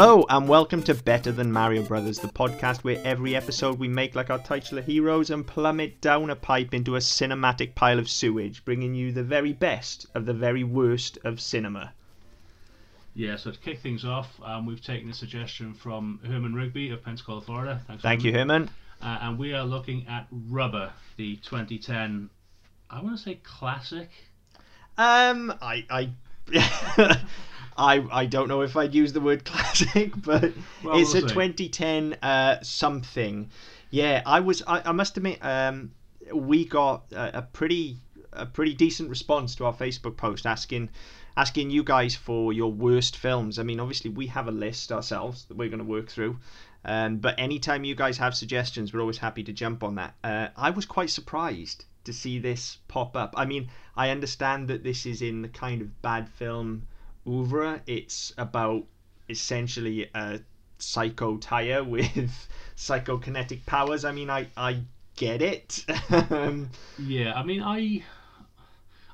Hello and welcome to Better Than Mario Brothers, the podcast where every episode we make like our titular heroes and plummet down a pipe into a cinematic pile of sewage, bringing you the very best of the very worst of cinema. Yeah, so to kick things off, um, we've taken a suggestion from Herman Rigby of Pensacola, Florida. Thanks, Thank you, Herman. Uh, and we are looking at Rubber, the 2010, I want to say classic. Um, I, I, I, I don't know if I'd use the word classic, but Well, it's we'll a see. 2010 uh, something. Yeah, I was. I, I must admit, um, we got a, a pretty a pretty decent response to our Facebook post asking asking you guys for your worst films. I mean, obviously we have a list ourselves that we're going to work through. Um, but anytime you guys have suggestions, we're always happy to jump on that. Uh, I was quite surprised to see this pop up. I mean, I understand that this is in the kind of bad film oeuvre. It's about essentially a psycho tire with psychokinetic powers. I mean, I, I get it. Yeah, I mean, I.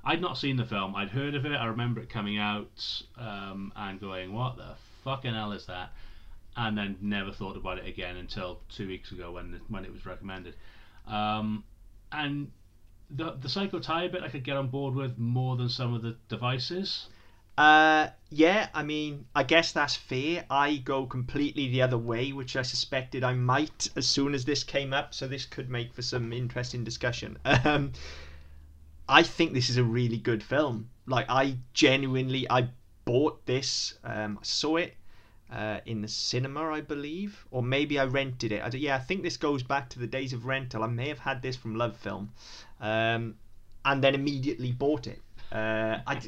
I'd not seen the film. I'd heard of it. I remember it coming out um, and going, "What the fucking hell is that?" And then never thought about it again until two weeks ago when when it was recommended. Um, and the the psycho tie bit I could get on board with more than some of the devices. Uh, yeah, I mean, I guess that's fair. I go completely the other way, which I suspected I might as soon as this came up, so this could make for some interesting discussion. Um, I think this is a really good film. Like, I genuinely, I bought this, um, I saw it uh, in the cinema, I believe, or maybe I rented it. I yeah, I think this goes back to the days of rental. I may have had this from Love Film, um, and then immediately bought it. Uh, I,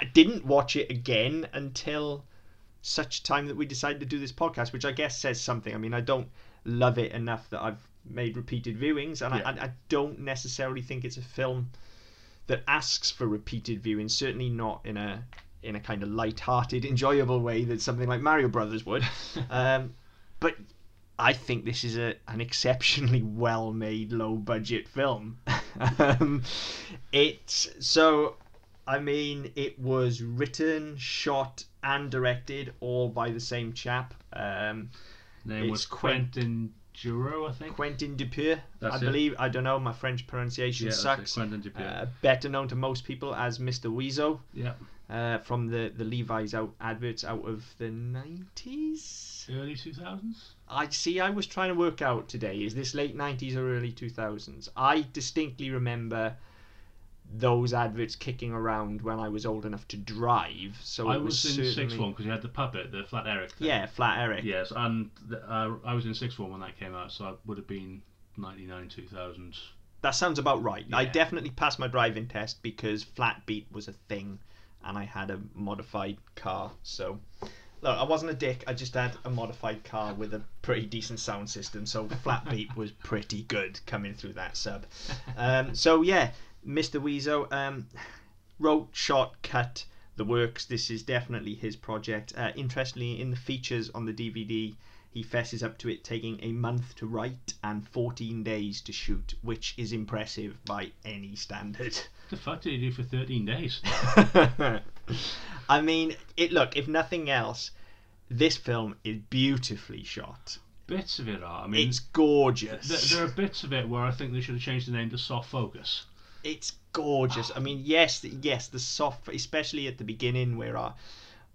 I didn't watch it again until such time that we decided to do this podcast, which I guess says something. I mean, I don't love it enough that I've made repeated viewings, and Yeah. I, I, don't necessarily think it's a film that asks for repeated viewing. Certainly not in a in a kind of light-hearted, enjoyable way that something like Mario Brothers would. um, but I think this is a an exceptionally well-made, low-budget film. um, it so I mean, it was written, shot, and directed all by the same chap, um, Name was Quentin Giroux, I think. Quentin Dupieux. That's I it. believe. I don't know. My French pronunciation yeah, sucks. Quentin Dupieux. Uh, better known to most people as Mr. Oizo yeah, uh, from the the Levi's out adverts out of the nineties. early two thousands. I see. I was trying to work out today. Is this late nineties or early two thousands? I distinctly remember those adverts kicking around when I was old enough to drive. So I it was, was in certainly... sixth form because you had the puppet, the Flat Eric. Thing. Yeah, Flat Eric. Yes, and the, uh, I was in sixth form when that came out, so I would have been ninety nine two thousand. That sounds about right. I definitely passed my driving test because flat beat was a thing and I had a modified car. So, look, I wasn't a dick. I just had a modified car with a pretty decent sound system. So, flat beat was pretty good coming through that sub. Um, so, yeah, Mr. Oizo um, wrote, shot, cut the works. This is definitely his project. Uh, interestingly, in the features on the DVD, he fesses up to it taking a month to write and 14 days to shoot, which is impressive by any standard. The fuck did he do for thirteen days? I mean, it look, if nothing else, this film is beautifully shot. Bits of it are. I mean, It's gorgeous. th- there are bits of it where I think they should have changed the name to Soft Focus. It's gorgeous. I mean, yes, yes, the soft, especially at the beginning where our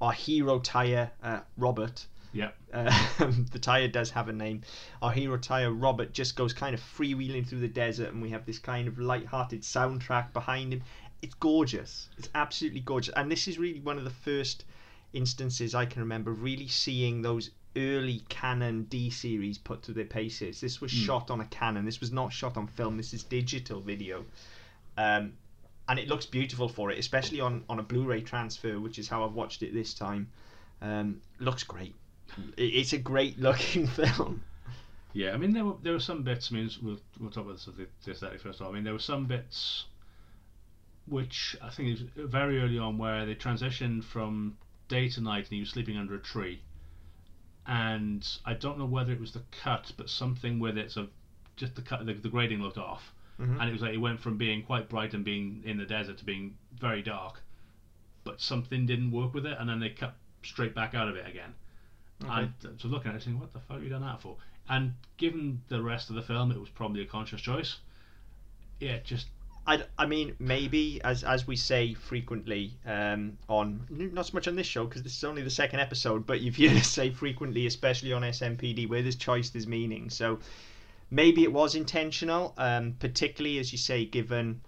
our hero tire uh, Robert, Yep. uh, the tire does have a name. Our hero tire Robert just goes kind of freewheeling through the desert, and we have this kind of light-hearted soundtrack behind him. It's gorgeous. It's absolutely gorgeous, and this is really one of the first instances I can remember really seeing those early Canon D series put to their paces. This was Mm. shot on a Canon. This was not shot on film. This is digital video. Um, and it looks beautiful for it, especially on, on a Blu-ray transfer, which is how I've watched it this time. Um, looks great. It's a great looking film. Yeah, I mean there were there were some bits. I mean we'll we'll talk about this, the aesthetic first. I mean there were some bits which I think is very early on where they transitioned from day to night and he was sleeping under a tree. And I don't know whether it was the cut, but something with it, so just the cut, the, the grading looked off, Mhm. and it was like it went from being quite bright and being in the desert to being very dark, but something didn't work with it, and then they cut straight back out of it again. I so looking at it, saying, "What the fuck have you done that for?" And given the rest of the film, it was probably a conscious choice. Yeah, just I, I mean, maybe as as we say frequently um, on not so much on this show because this is only the second episode, but you've heard us say frequently, especially on SMPD, where there's choice, there's meaning. So maybe it was intentional, um, particularly as you say, given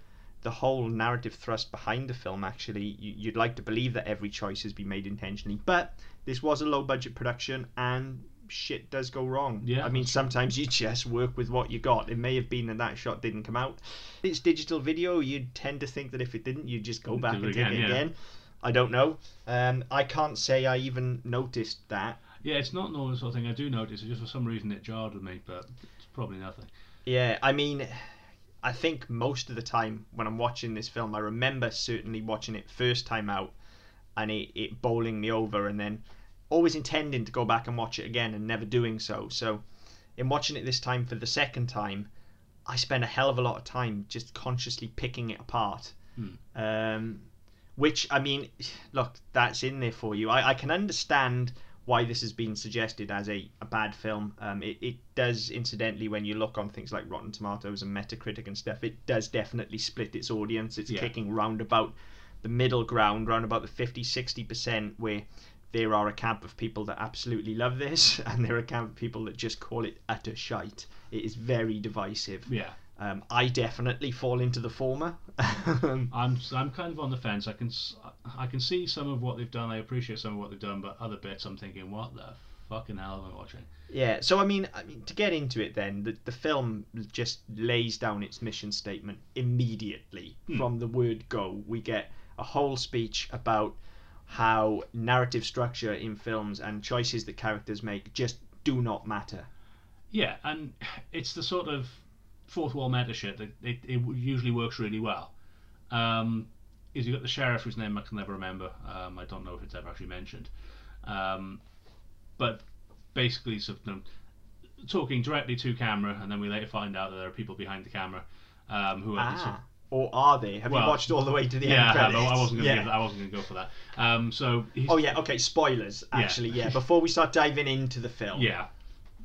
the whole narrative thrust behind the film. Actually, you, you'd like to believe that every choice has been made intentionally, but this was a low budget production and shit does go wrong. Yeah, I mean, sometimes you just work with what you got. It may have been that that shot didn't come out. It's digital video. You'd tend to think that if it didn't, you'd just go back and take again, it yeah. again. I don't know. Um, I can't say I even noticed that. yeah, it's not normal sort of thing. I do notice it just for some reason it jarred with me, but probably nothing. Yeah, I mean, I think most of the time when I'm watching this film, I remember certainly watching it first time out and it, it bowling me over and then always intending to go back and watch it again and never doing so. So, in watching it this time for the second time, I spent a hell of a lot of time just consciously picking it apart. Hmm. Um, which, I mean, look, that's in there for you. I, I can understand why this has been suggested as a, a bad film. Um, it, it does, incidentally, when you look on things like Rotten Tomatoes and Metacritic and stuff, it does definitely split its audience. It's Yeah. kicking round about the middle ground, round about the 50 60%, where there are a camp of people that absolutely love this, and there are a camp of people that just call it utter shite. It is very divisive. Yeah, Um, I definitely fall into the former. I'm I'm kind of on the fence. I can I can see some of what they've done. I appreciate some of what they've done, but other bits I'm thinking, what the fucking hell am I watching? Yeah, so I mean, I mean, to get into it, then the the film just lays down its mission statement immediately Hmm. from the word go. We get a whole speech about how narrative structure in films and choices that characters make just do not matter. Yeah, and it's the sort of fourth wall meta shit that it, it usually works really well. Um, is you got the sheriff whose name I can never remember. Um, I don't know if it's ever actually mentioned. Um, but basically, sort of, know, talking directly to camera, and then we later find out that there are people behind the camera um, who are sort of- Ah, or are they? Have you watched all the way to the yeah, end credits? I wasn't gonna yeah. I wasn't gonna go for that. Um, so he's, Oh yeah, okay. Spoilers, Yeah. actually. Yeah. Before we start diving into the film, yeah,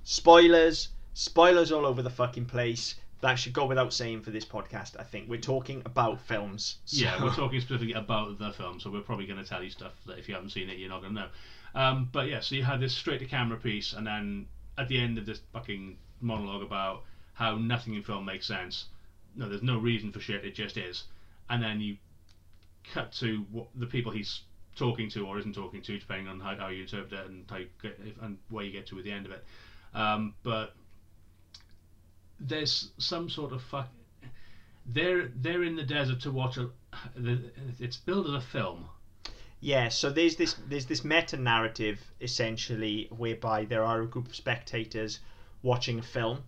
spoilers, spoilers all over the fucking place. That should go without saying for this podcast. I think we're talking about films. Yeah, we're talking specifically about the film, so we're probably going to tell you stuff that if you haven't seen it, you're not going to know. Um, but yeah, so you had this straight to camera piece, and then at the end of this fucking monologue about how nothing in film makes sense. No, there's no reason for shit. It just is. And then you cut to what the people he's talking to or isn't talking to, depending on how, how you interpret it and how you get, and where you get to at the end of it. Um, but there's some sort of fuck. They're they're in the desert to watch a. It's billed as a film. Yeah, so there's this there's this meta narrative essentially whereby there are a group of spectators watching a film,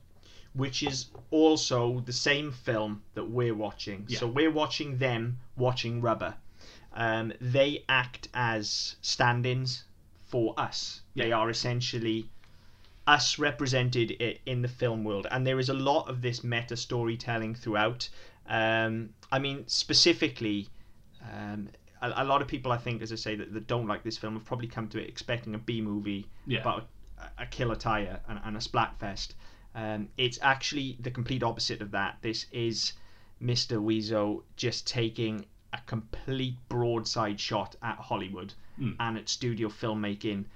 which is also the same film that we're watching. Yeah. So we're watching them watching Rubber. Um, they act as stand-ins for us. They are essentially us represented in the film world, and there is a lot of this meta storytelling throughout. Um, I mean, specifically, um, a, a lot of people, I think, as I say, that, that don't like this film have probably come to it expecting a B movie Yeah. about a, a killer tire and, and a splatfest. Um, it's actually the complete opposite of that. This is Mr. Oizo just taking a complete broadside shot at Hollywood Mm. and at studio filmmaking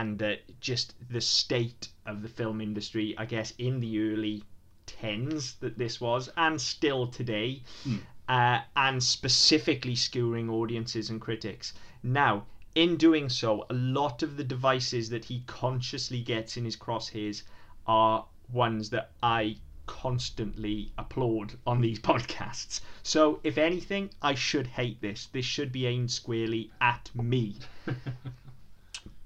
and uh, just the state of the film industry, I guess, in the early tens that this was, and still today, Mm. uh, and specifically skewering audiences and critics. Now, in doing so, a lot of the devices that he consciously gets in his crosshairs are ones that I constantly applaud on these podcasts. So, if anything, I should hate this. This should be aimed squarely at me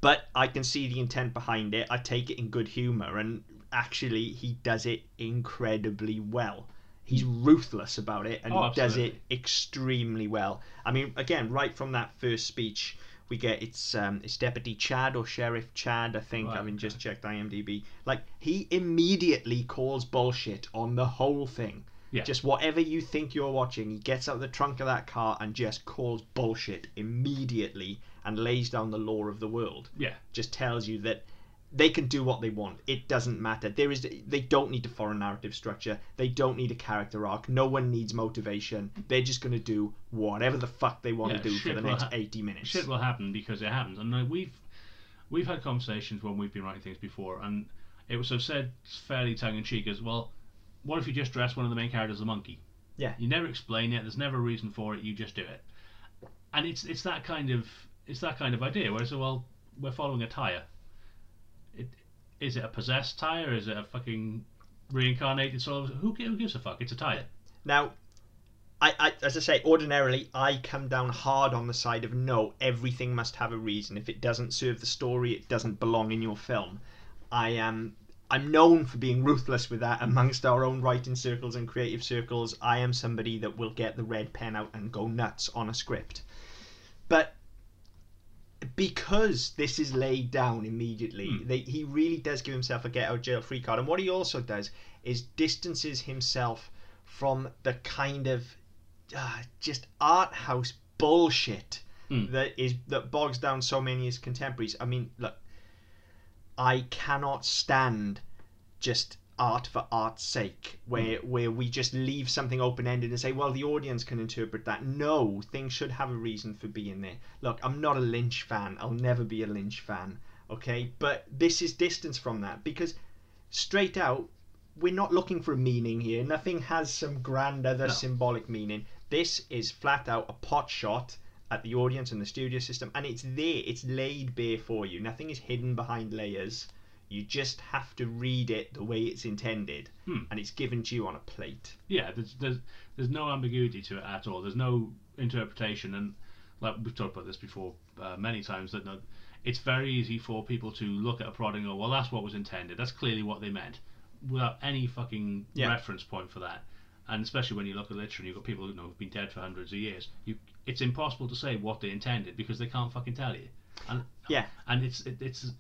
but I can see the intent behind it. I take it in good humor, and actually, he does it incredibly well. He's ruthless about it, and Oh, he does it extremely well. I mean, again, right from that first speech, we get it's um, it's Deputy Chad or Sheriff Chad, I think. I Right, mean, just checked IMDb. Like he immediately calls bullshit on the whole thing. Yeah. Just whatever you think you're watching, he gets out the trunk of that car and just calls bullshit immediately and lays down the law of the world Yeah. just tells you that they can do what they want. It doesn't matter. There is they don't need a foreign narrative structure. They don't need a character arc. No one needs motivation. They're just gonna do whatever the fuck they want Yeah, to do for the next ha- eighty minutes. shit will happen because it happens. And like, we've we've had conversations when we've been writing things before, and it was sort of said fairly tongue in cheek as well. What if you just dress one of the main characters as a monkey? Yeah. You never explain it. There's never a reason for it. You just do it, and it's it's that kind of it's that kind of idea. Where it's well, we're following a tire. It is it a possessed tire? Is it a fucking reincarnated soul? Who, who gives a fuck? It's a tire. Now, I, I as I say, ordinarily I come down hard on the side of no, everything must have a reason. If it doesn't serve the story, it doesn't belong in your film. I am I'm known for being ruthless with that amongst our own writing circles and creative circles. I am somebody that will get the red pen out and go nuts on a script. But because this is laid down immediately, Hmm. they, he really does give himself a get out of jail free card. And what he also does is distances himself from the kind of uh, just art house bullshit Hmm. that is that bogs down so many of his contemporaries. I mean, look, I cannot stand just art for art's sake, where hmm. where we just leave something open ended and say, well, the audience can interpret that. No, things should have a reason for being there. Look, I'm not a Lynch fan. I'll never be a Lynch fan. Okay, but this is distance from that because straight out, we're not looking for a meaning here. Nothing has some grand other No. symbolic meaning. This is flat out a pot shot at the audience and the studio system, and it's there. It's laid bare for you. Nothing is hidden behind layers. You just have to read it the way it's intended, Hmm. and it's given to you on a plate. yeah, there's, there's there's no ambiguity to it at all. There's no interpretation, and like we've talked about this before uh, many times, that no, it's very easy for people to look at a product and go, "Well, that's what was intended. That's clearly what they meant," without any fucking Yeah. reference point for that. And especially when you look at literature, and you've got people who know who've been dead for hundreds of years. You, it's impossible to say what they intended because they can't fucking tell you. And Yeah. and it's it, it's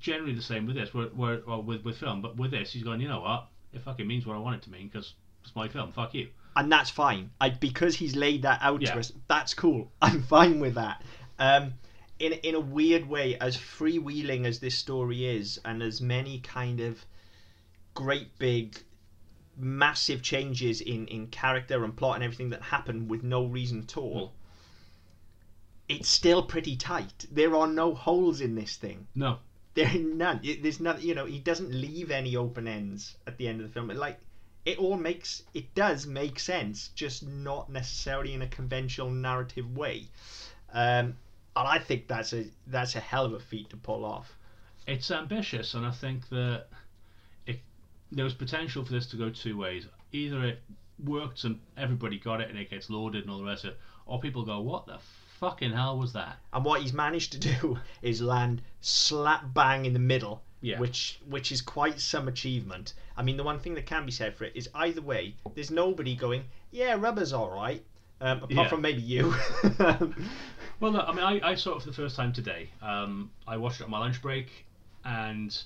generally the same with this, where, where well, with with film, but with this, he's going, you know what? It fucking means what I want it to mean because it's my film. Fuck you. and that's fine. I because he's laid that out Yeah. to us. That's cool. I'm fine with that. Um, in in a weird way, as freewheeling as this story is, and as many kind of great big, massive changes in in character and plot and everything that happen with no reason at all. It's still pretty tight. There are no holes in this thing. No, There none. There's not. You know, he doesn't leave any open ends at the end of the film. Like it all makes it does make sense, just not necessarily in a conventional narrative way. Um, and I think that's a that's a hell of a feat to pull off. it's ambitious, and I think that it there was potential for this to go two ways. Either it worked and everybody got it and it gets lauded and all the rest of it, or people go, "What the fucking hell was that?" And what he's managed to do is land slap bang in the middle, Yeah. which which is quite some achievement. I mean, the one thing that can be said for it is either way, there's nobody going, yeah, rubber's all right, um, apart Yeah. from maybe you. Well, no, I mean, I, I saw it for the first time today. Um, I watched it on my lunch break, and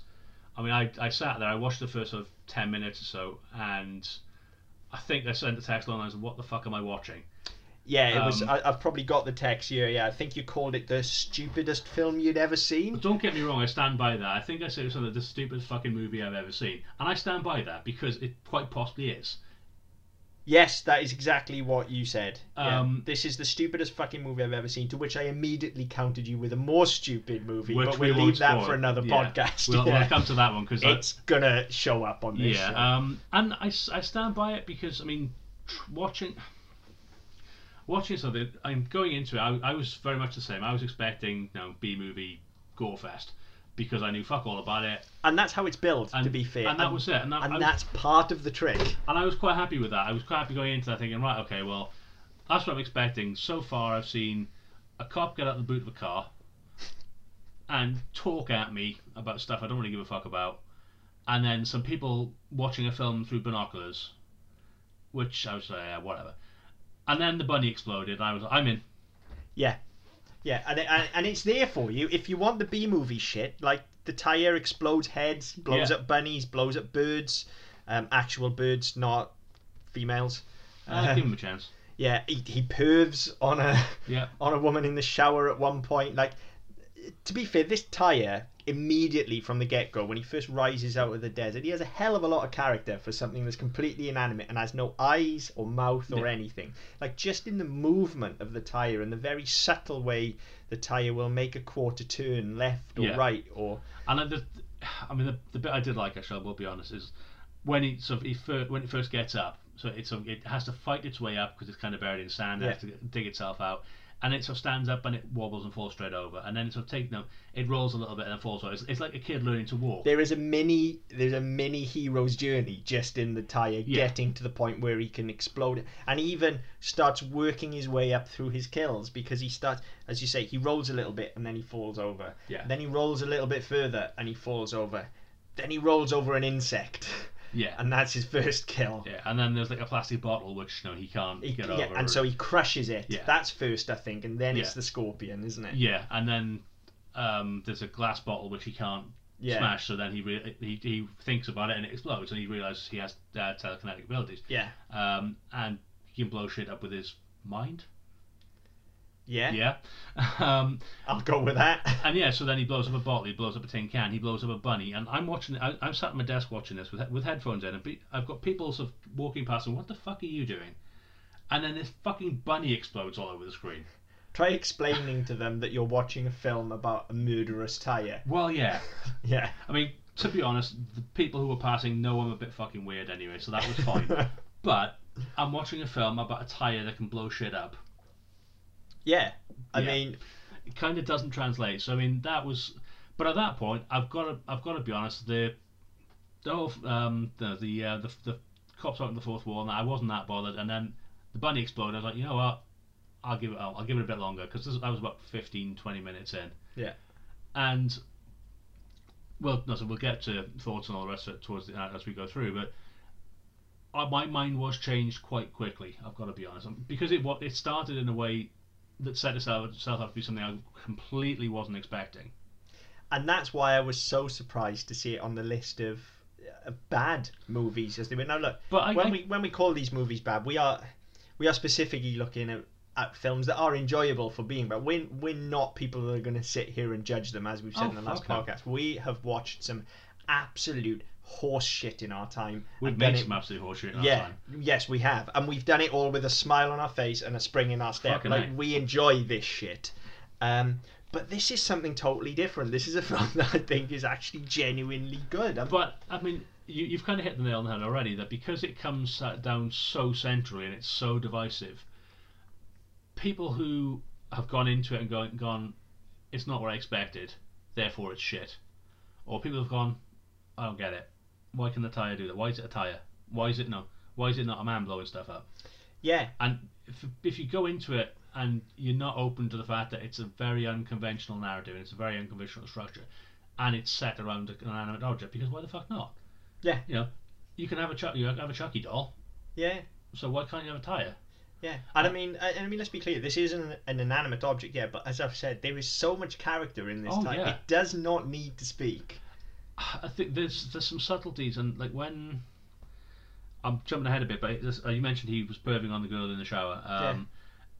I mean, I, I sat there. I watched the first sort of ten minutes or so, and I think I sent a text along. I was, "What the fuck am I watching?" Yeah, it was. Um, I, I've probably got the text here. Yeah, I think you called it the stupidest film you'd ever seen. Don't get me wrong. I stand by that. I think I said it was something the stupidest fucking movie I've ever seen, and I stand by that because it quite possibly is. Yes, that is exactly what you said. Yeah. Um, this is the stupidest fucking movie I've ever seen. To which I immediately countered you with a more stupid movie, but we we'll won't leave that for another Yeah. podcast. We'll, yeah. we'll come to that one because it's gonna show up on this. yeah, show. um, and I, I stand by it because I mean, tr- watching watching something, I'm going into it. I, I was very much the same. I was expecting you know B movie gore fest because I knew fuck all about it, and that's how it's built. to be fair, and that was it. And, that, and I, that's part of the trick. and I was quite happy with that. I was quite happy going into that thinking, right, okay, well, that's what I'm expecting. So far, I've seen a cop get out the boot of a car and talk at me about stuff I don't really give a fuck about, and then some people watching a film through binoculars, which I was like, yeah, whatever. And then the bunny exploded, I was like, I'm in. Yeah, yeah, and, it, and and it's there for you if you want the B movie shit. Like the tire explodes heads, blows Yeah. up bunnies, blows up birds, um, actual birds, not females. Uh, Uh, give him a chance. yeah, he, he pervs on a Yeah. on a woman in the shower at one point. Like, to be fair, this tire immediately from the get go when he first rises out of the desert. He has a hell of a lot of character for something that's completely inanimate and has no eyes or mouth or Yeah. anything. Like just in the movement of the tire and the very subtle way the tire will make a quarter turn left or Yeah. right or And I, the, I mean, the, the bit I did like, actually, I will be honest, is when he sort of he fir- when it first gets up. So it's it has to fight its way up because it's kind of buried in sand. It has to dig itself out, and it sort of stands up and it wobbles and falls straight over. And then it sort of take no, it rolls a little bit and then falls over. It's, it's like a kid learning to walk. there is a mini there's a mini hero's journey just in the tire Yeah. getting to the point where he can explode it and he even starts working his way up through his kills because he starts as you say he rolls a little bit and then he falls over Yeah. then he rolls a little bit further and he falls over then he rolls over an insect yeah. and that's his first kill yeah, and then there's like a plastic bottle which you know he can't He- get yeah, over. and so he crushes it Yeah. that's first i think and then it's the scorpion isn't it yeah, and then um, there's a glass bottle which he can't yeah smash. So then he, re- he he thinks about it and it explodes, and he realizes he has uh, telekinetic abilities. yeah um, and he can blow shit up with his mind. Yeah Yeah. um, i'll go with that and yeah, so then he blows up a bottle, he blows up a tin can, he blows up a bunny, and I'm watching. I, I'm sat at my desk watching this with with headphones in, and be, I've got people sort of walking past, and what the fuck are you doing? And then this fucking bunny explodes all over the screen. try explaining to them that you're watching a film about a murderous tire Well, yeah. yeah I mean, to be honest, the people who were passing know I'm a bit fucking weird anyway, so that was fine. but I'm watching a film about a tire that can blow shit up. Yeah, I Yeah. mean, it kind of doesn't translate. So I mean that was, but at that point I've got to I've got to be honest. The the whole um the the uh, the, the cops out in the fourth wall, and I wasn't that bothered. And then the bunny exploded. I was like, you know what, I'll give it I'll, I'll give it a bit longer because I was about 15, 20 minutes in. Yeah. And well, no, so we'll get to thoughts and all the rest of it towards the, uh, as we go through, but. My mind was changed quite quickly. I've got to be honest, because it what it started in a way that set itself, up to be something I completely wasn't expecting. and that's why I was so surprised to see it on the list of bad movies as they were. Now look, But I, when I- we when we call these movies bad, we are we are specifically looking at, at films that are enjoyable for being bad. We're we're not people that are going to sit here and judge them as we've said Oh, in the last podcast. We have watched some absolute horse shit in our time. we've made it- some absolute horseshit in our yeah, time. yes, we have, and we've done it all with a smile on our face and a spring in our step. Fucking like A. we enjoy this shit. Um, but this is something totally different. This is a film that I think is actually genuinely good. I'm- But I mean, you, you've kind of hit the nail on the head already. That because it comes down so centrally and it's so divisive, people who have gone into it and gone, gone, it's not what I expected, therefore it's shit, or people have gone, I don't get it. Why can the tire do that? Why is it a tire? Why is it no? Why is it not a man blowing stuff up? yeah, And if, if you go into it and you're not open to the fact that it's a very unconventional narrative and it's a very unconventional structure, and it's set around an inanimate object, because why the fuck not? Yeah. You know, you can have a Chuck, you can have a Chucky doll, yeah, so why can't you have a tire? yeah. And I mean, I, I mean, let's be clear. This isn't an inanimate object, yeah. But as I've said, there is so much character in this Oh, time. yeah. It does not need to speak. I think there's there's some subtleties and like when I'm jumping ahead a bit, but this, uh, you mentioned he was perving on the girl in the shower, um,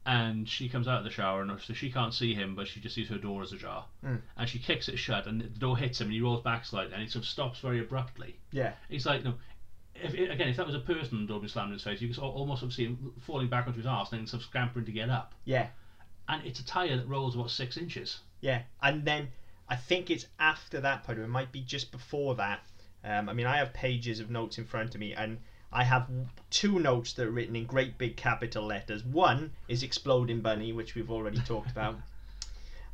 and she comes out of the shower and so she can't see him, but she just sees her door as ajar, Mm. and she kicks it shut and the door hits him and he rolls back slightly and it sort of stops very abruptly. Yeah, It's like no. If, again, if that was a person the door being slammed in his face, you could almost sort of see him falling back onto his arse and then sort of scampering to get up. yeah. And it's a tire that rolls about six inches. Yeah, and then I think it's after that point, it might be just before that. Um, I mean, I have pages of notes in front of me, and I have two notes that are written in great big capital letters. One is Exploding Bunny, which we've already talked about,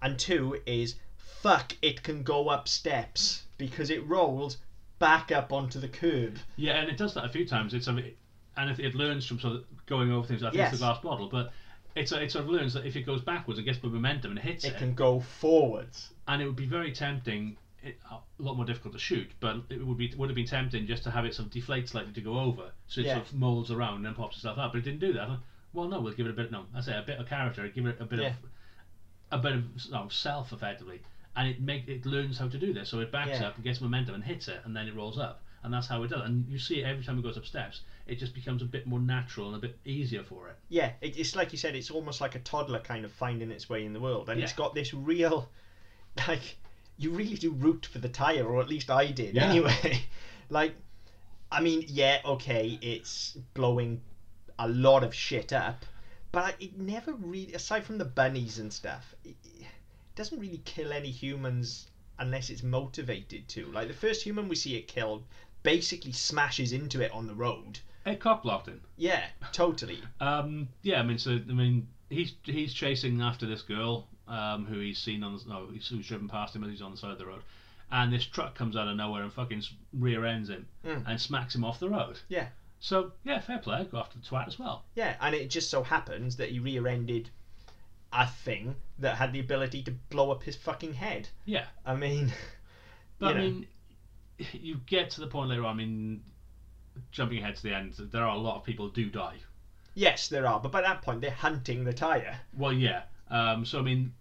and two is Fuck, it can go up steps because it rolls back up onto the curb. Yeah, and it does that a few times. It's and it, it learns from sort of going over things. I think Yes. it's the glass bottle, but it's it sort of learns that if it goes backwards, it gets the momentum and hits it. It can go forwards. And it would be very tempting. It, a lot more difficult to shoot, but it would be would have been tempting just to have it sort of deflate slightly to go over, so it Yeah. sort of molds around and then pops itself up. But it didn't do that. Well, no, we'll give it a bit. No, I say a bit of character. Give it a bit Yeah. of a bit of no, self, effectively, and it make it learns how to do this. So it backs Yeah. up, and gets momentum, and hits it, and then it rolls up, and that's how it does. it. And you see it every time it goes up steps. It just becomes a bit more natural and a bit easier for it. Yeah, it, it's like you said, it's almost like a toddler kind of finding its way in the world, and it's got this real, like, you really do root for the tire, or at least I did. Yeah. Anyway, like, I mean, yeah, okay, it's blowing a lot of shit up, but it never really, aside from the bunnies and stuff, it, it doesn't really kill any humans unless it's motivated to. Like the first human we see it kill basically smashes into it on the road. A cop blocked him. Yeah, totally. Um, yeah, I mean, so I mean, he's he's chasing after this girl um, who he's seen on the, no, he's, who's driven past him as he's on the side of the road, and this truck comes out of nowhere and fucking rear ends him Mm. and smacks him off the road. Yeah. So yeah, fair play. Go after the twat as well. Yeah, and it just so happens that he rear-ended a thing that had the ability to blow up his fucking head. Yeah, I mean, but you I know. mean, you get to the point later. on, I mean, jumping ahead to the end, there are a lot of people who do die. yes, there are, but by that point they're hunting the tire. Well, yeah. Um, so I mean,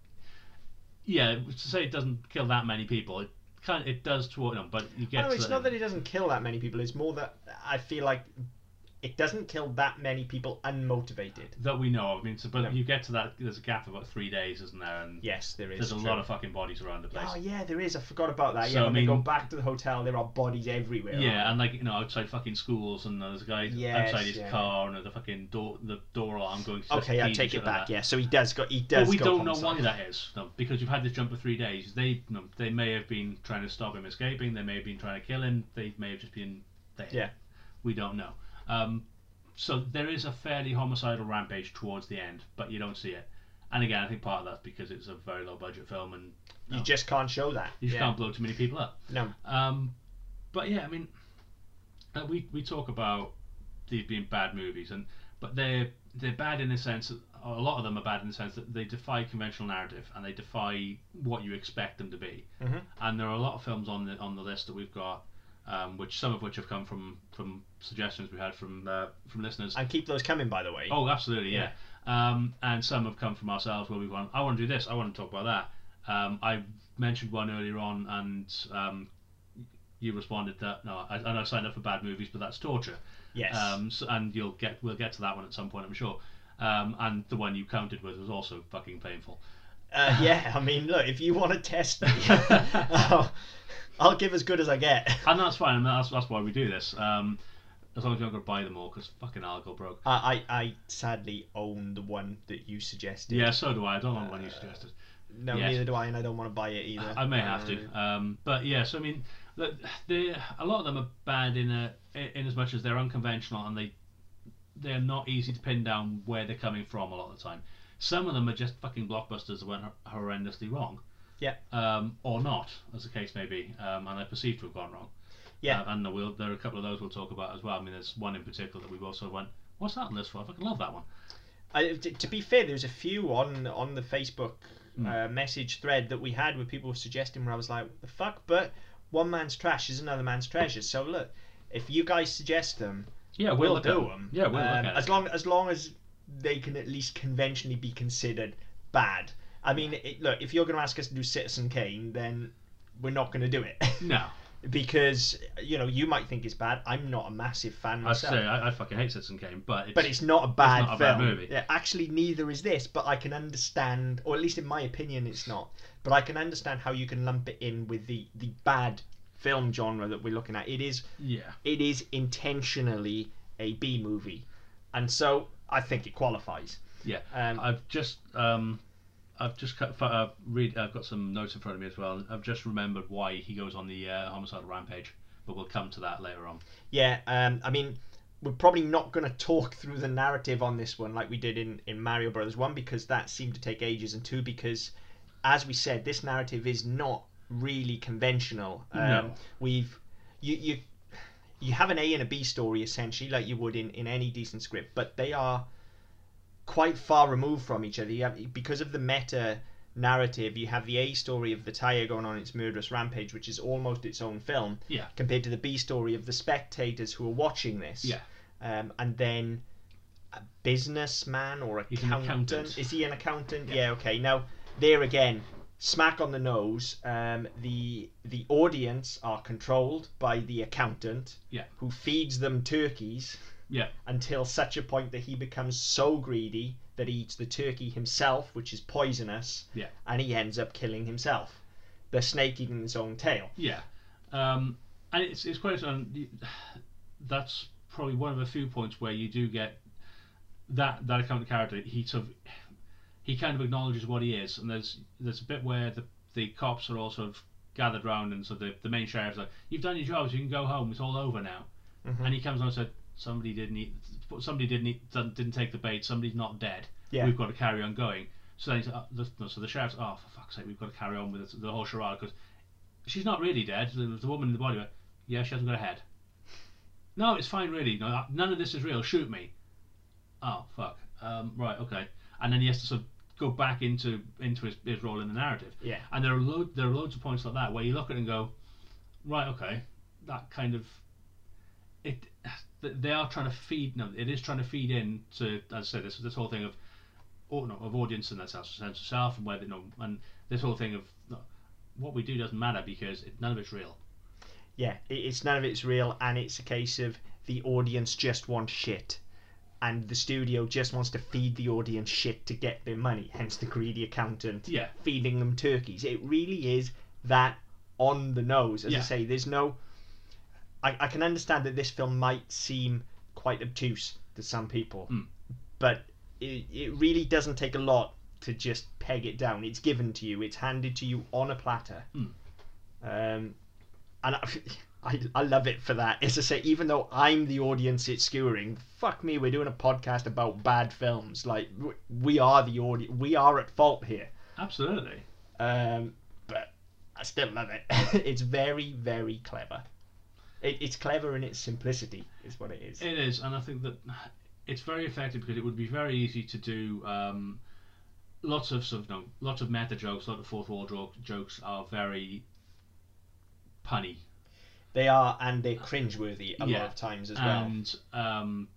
yeah, to say it doesn't kill that many people, it kind of, it does toward them, but you get No, it's not that it doesn't kill that many people. It's more that I feel like it doesn't kill that many people unmotivated. that we know of. I mean, so, but No. you get to that. There's a gap of about three days, isn't there? And Yes, there is. there's a true. lot of fucking bodies around the place. Oh yeah, there is. I forgot about that. So, yeah, I when they go back to the hotel, there are bodies everywhere. Yeah, and like you know, outside fucking schools, and there's a guy Yes, outside his yeah. car, and the fucking door, the door alarm going. Okay, I take it back. that. Yeah, so he does go. He But does. we don't know why that is, no, because you've had this jump for three days. They, you know, they may have been trying to stop him escaping. They may have been trying to kill him. They may have just been there. Yeah. we don't know. Um, so there is a fairly homicidal rampage towards the end, but you don't see it. And again, I think part of that's because it's a very low budget film, and You just can't show that. you just yeah. can't blow too many people up. No. Um, but yeah, I mean, uh, we we talk about these being bad movies, and but they're they're bad in the sense that a lot of them are bad in the sense that they defy conventional narrative and they defy what you expect them to be. Mhm. And there are a lot of films on the on the list that we've got, um, which some of which have come from from suggestions we had from uh, from listeners. And keep those coming, by the way. Oh, absolutely, yeah. Um, and some have come from ourselves where we've gone, I want to do this, I want to talk about that. Um, I mentioned one earlier on, and um, you responded that no, I, I know I signed up for bad movies, but that's torture. yes. Um, so, and you'll get we'll get to that one at some point, I'm sure. Um, and the one you counted with was also fucking painful. Uh, yeah, I mean, look, if you want to test me, I'll, I'll give as good as I get. And that's fine. I mean, that's that's why we do this. Um, as long as you're not going to buy them all, because fucking I'll go broke. I, I, I sadly own the one that you suggested. Yeah, so do I. I don't know the one you suggested. No, Yes. neither do I, and I don't want to buy it either. I may have to. Uh, Um, but yes, I mean, look, a lot of them are bad in a in as much as they're unconventional and they they're not easy to pin down where they're coming from a lot of the time. Some of them are just fucking blockbusters that went hor- horrendously wrong. Yeah. Um, or not, as the case may be, um, and they're perceived to have gone wrong. Yeah. Uh, and we'll, there are a couple of those we'll talk about as well. I mean, there's one in particular that we've also went, what's that on this for? I fucking love that one. I, to be fair, there's a few on on the Facebook Hmm. uh, message thread that we had where people were suggesting where I was like, what the fuck? But one man's trash is another man's treasure. So look, if you guys suggest them, Yeah, we'll, look do them. Yeah, we'll Um, look at as long as long as they can at least conventionally be considered bad. I mean, it, look, if you're going to ask us to do Citizen Kane, then we're not going to do it No, because you know you might think it's bad. I'm not a massive fan myself. I say I, I fucking hate Citizen Kane, but it's, but it's not a bad not a film. bad movie. Yeah, actually, neither is this. But I can understand, or at least in my opinion, it's not. But I can understand how you can lump it in with the the bad film genre that we're looking at. It is yeah. it is intentionally a B movie, and so I think it qualifies. Yeah, Um, I've just um, I've just cut, uh, read. I've got some notes in front of me as well. I've just remembered why he goes on the uh, homicidal rampage, but we'll come to that later on. Yeah, um, I mean, we're probably not going to talk through the narrative on this one like we did in, in Mario Brothers 1 because that seemed to take ages, and 2 because, as we said, this narrative is not really conventional. Um, No. We've. You, you, you have an A and a B story essentially, like you would in, in any decent script, but they are quite far removed from each other. You have, because of the meta narrative, you have the A story of the tire going on its murderous rampage, which is almost its own film Yeah, compared to the B story of the spectators who are watching this. Yeah. Um, and then a businessman or accountant. accountant. Is he an accountant? Yeah. Yeah. Okay. Now there again, smack on the nose. Um, the the audience are controlled by the accountant. Yeah. Who feeds them turkeys. Yeah. Until such a point that he becomes so greedy that he eats the turkey himself, which is poisonous. Yeah. And he ends up killing himself. the snake eating its own tail. Yeah, um, and it's it's quite um, that's probably one of the few points where you do get that that account character. He sort of he kind of acknowledges what he is, and there's there's a bit where the the cops are all sort of gathered round, and so the the main sheriff's like, "You've done your jobs, you can go home. It's all over now." Mhm. And he comes on and said, "Somebody didn't eat, somebody didn't eat, didn't take the bait. Somebody's not dead. Yeah. We've got to carry on going." So then, he's, uh, the, no, so the sheriff's, "Oh, for fuck's sake, we've got to carry on with the whole charade because she's not really dead. The, the woman in the body, went, yeah, she hasn't got a head. No, it's fine, really. No, none of this is real. Shoot me. Oh fuck. Um, right, okay. And then he has to sort of go back into into his, his role in the narrative. Yeah. And there are load there are loads of points like that where you look at it and go, right, okay, that kind of it. They are trying to feed. No, it is trying to feed in to, as I say, this this whole thing of, oh no, of audience and that sense of self and where they know and this whole thing of no, what we do doesn't matter because it, none of it's real. Yeah, it's none of it's real, and it's a case of the audience just want shit, and the studio just wants to feed the audience shit to get their money. Hence the greedy accountant Yeah. feeding them turkeys. It really is that on the nose. As I say, there's no. I, I can understand that this film might seem quite obtuse to some people, Mm. but it, it really doesn't take a lot to just peg it down. It's given to you. It's handed to you on a platter. Mm. Um, and I, I, I love it for that. As I say, even though I'm the audience it's skewering, fuck me, we're doing a podcast about bad films. Like we are the audience. We are at fault here. Absolutely. Um, but I still love it. it's very, very clever. It, it's clever in its simplicity, is what it is. It is, and I think that it's very effective because it would be very easy to do. Um, lots of sort of, know, lots of meta jokes, a lot of fourth wall jo- jokes are very punny, They are, and they're cringeworthy a lot of times as well. and um,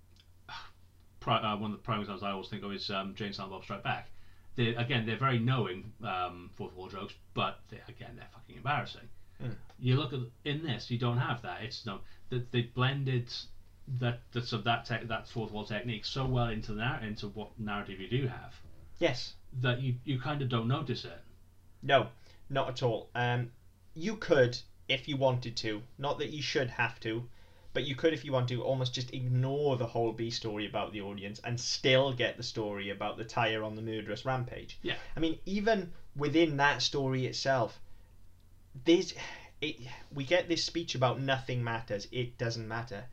pri- uh, one of the prime examples I always think of is um, Jay and Silent Bob Strike Back. They again, they're very knowing um, fourth wall jokes, but they, again, they're fucking embarrassing. Mm. You look at in this, you don't have that. It's no that they blended that that sort of that tech, that fourth wall technique so well into the nar- into what narrative you do have Yes. that you you kind of don't notice it. No, not at all. Um, you could, if you wanted to, not that you should have to, but you could, if you want to, almost just ignore the whole B story about the audience and still get the story about the tire on the murderous rampage. Yeah. I mean, even within that story itself, there's it, we get this speech about nothing matters, it doesn't matter.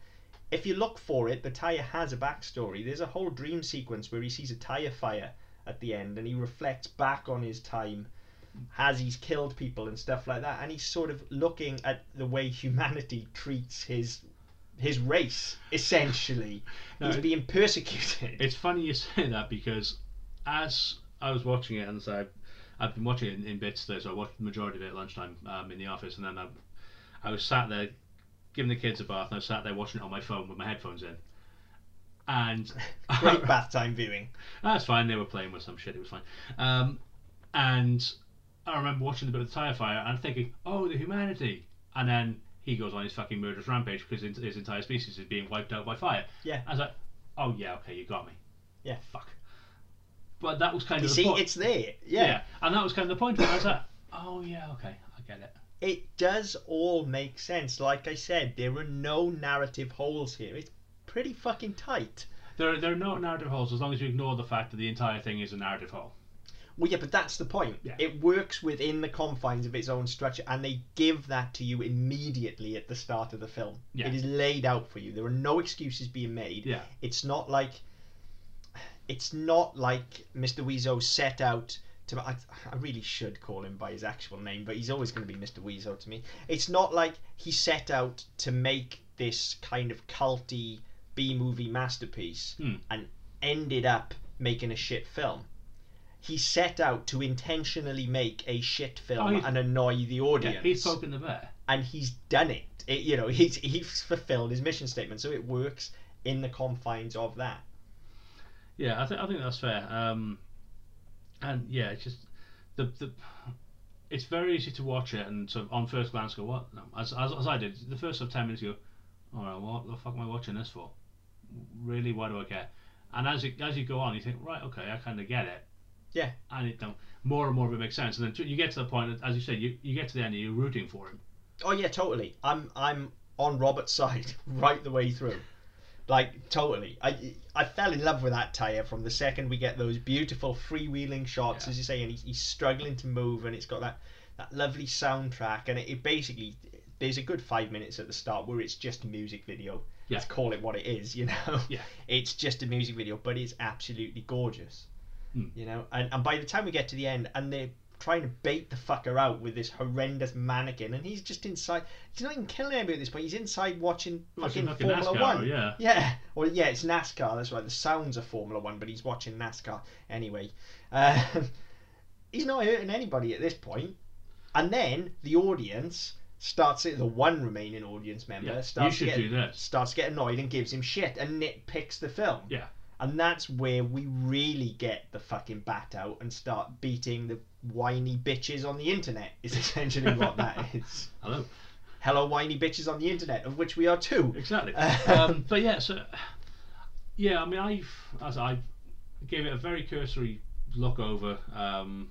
If you look for it, the tire has a backstory. There's a whole dream sequence where he sees a tire fire at the end and he reflects back on his time as he's killed people and stuff like that and he's sort of looking at the way humanity treats his his race essentially No, he's it- being persecuted It's funny you say that because as I was watching it, and so I've, I've been watching it in, in bits there, so I watched the majority of it at lunchtime um, in the office, and then I, I was sat there giving the kids a bath, and I was sat there watching it on my phone with my headphones in. And great bath time viewing That's fine. They were playing with some shit. It was fine. Um, and I remember watching the bit of the tire fire and thinking, "Oh, the humanity!" And then he goes on his fucking murderous rampage because his, his entire species is being wiped out by fire. Yeah. I was like, "Oh yeah, okay, you got me." Yeah. Fuck. But that was kind you of see the point. it's there yeah. And that was kind of the point. Where I was like, "Oh yeah, okay, I get it." it does all make sense like i said there are no narrative holes here it's pretty fucking tight There, are, there are no narrative holes as long as you ignore the fact that the entire thing is a narrative hole. Well, yeah, but that's the point. Yeah. It works within the confines of its own structure, and they give that to you immediately at the start of the film. Yeah. It is laid out for you. There are no excuses being made. Yeah. It's not like, it's not like Mr. Oizo set out to. I, I really should call him by his actual name, but he's always going to be Mr. Oizo to me. It's not like he set out to make this kind of culty B movie masterpiece Hmm. and ended up making a shit film he set out to intentionally make a shit film Oh, and annoy the audience Yeah, he's poking the bear. and he's done it. It- you know he's he's fulfilled his mission statement so it works in the confines of that Yeah, I think I think that's fair. Um, and yeah, it's just the the. It's very easy to watch it and sort of on first glance go what no as, as, as I did the first sort of ten minutes you go, all right, what the fuck am I watching this for? Really, why do I care? And as you as you go on, you think right, okay, I kind of get it, Yeah. And it um, more and more of it makes sense, and then t- you get to the point, as you said, you, you get to the end, and you're rooting for him. Oh yeah, totally. I'm I'm on Robert's side right the way through. Like totally. I I fell in love with that tire from the second we get those beautiful freewheeling shots, Yeah. as you say, and he's, he's struggling to move, and it's got that that lovely soundtrack, and it, it basically there's a good five minutes at the start where it's just a music video. Yeah. Let's call it what it is, you know. Yeah. It's just a music video, but it's absolutely gorgeous. Hmm. You know, and and by the time we get to the end, and they're trying to bait the fucker out with this horrendous mannequin, and he's just inside. He's not even killing anybody at this point. He's inside watching fucking fucking Formula NASCAR, One. yeah. Yeah. Well, yeah, it's NASCAR. That's right. The sounds of Formula One, but he's watching NASCAR anyway. Uh, he's not hurting anybody at this point. And then the audience starts. The one remaining audience member Yeah, starts to get, starts to get annoyed and gives him shit and nitpicks the film. Yeah. And that's where we really get the fucking bat out and start beating the whiny bitches on the internet. Is essentially what that is. Hello. Hello, whiny bitches on the internet, of which we are too. Exactly. um, but yeah, so yeah, I mean, I've as I gave it a very cursory look over. Um,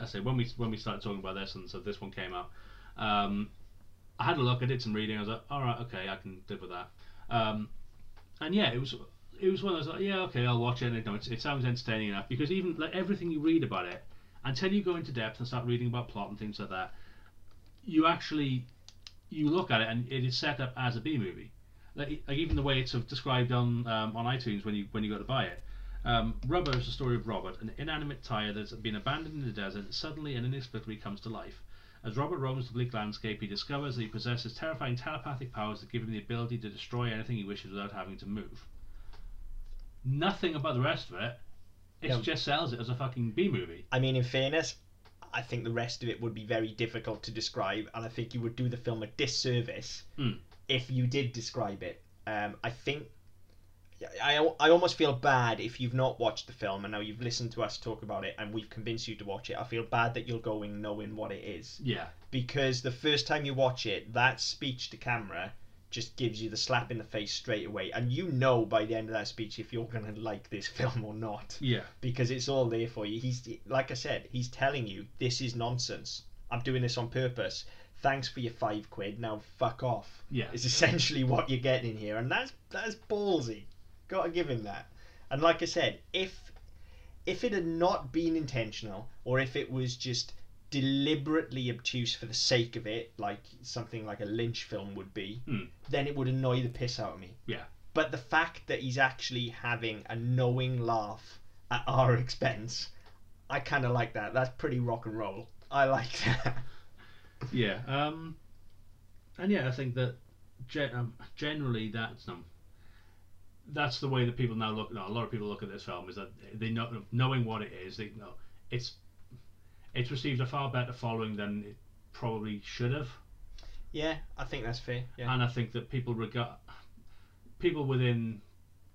I say when we when we started talking about this, and so this one came out. Um, I had a look. I did some reading. I was like, all right, okay, I can live with that. Um, and yeah, it was it was one of those like, yeah, okay, I'll watch it. You know, it's, it sounds entertaining enough because even like everything you read about it, until you go into depth and start reading about plot and things like that, you actually you look at it and it is set up as a B movie. Like, like even the way it's sort of described on um, on iTunes when you when you go to buy it. Um, Rubber is the story of Robert, an inanimate tire that's been abandoned in the desert, suddenly and inexplicably comes to life. As Robert roams the bleak landscape, he discovers that he possesses terrifying telepathic powers that give him the ability to destroy anything he wishes without having to move. Nothing about the rest of it. It just sells it as a fucking B movie. I mean, in fairness, I think the rest of it would be very difficult to describe, and I think you would do the film a disservice Mm. if you did describe it. Um, I think. I, I almost feel bad if you've not watched the film and now you've listened to us talk about it and we've convinced you to watch it. I feel bad that you're going knowing what it is Yeah. because the first time you watch it, that speech to camera just gives you the slap in the face straight away, and you know by the end of that speech if you're gonna like this film or not Yeah. because it's all there for you. He's like I said, he's telling you this is nonsense. I'm doing this on purpose. Thanks for your five quid. Now fuck off. Yeah. It's essentially what you're getting here, and that's that's ballsy. Got to give him that. And like I said, if if it had not been intentional, or if it was just deliberately obtuse for the sake of it, like something like a Lynch film would be, Hmm. then it would annoy the piss out of me. Yeah. But the fact that he's actually having a knowing laugh at our expense, I kind of like that. That's pretty rock and roll. I like that. Yeah, um, and yeah, I think that gen- um, generally that's um, that's the way that people now look. No, a lot of people look at this film is that they know knowing what it is, they know it's it's received a far better following than it probably should have, yeah, I think that's fair. Yeah. and I think that people regard people within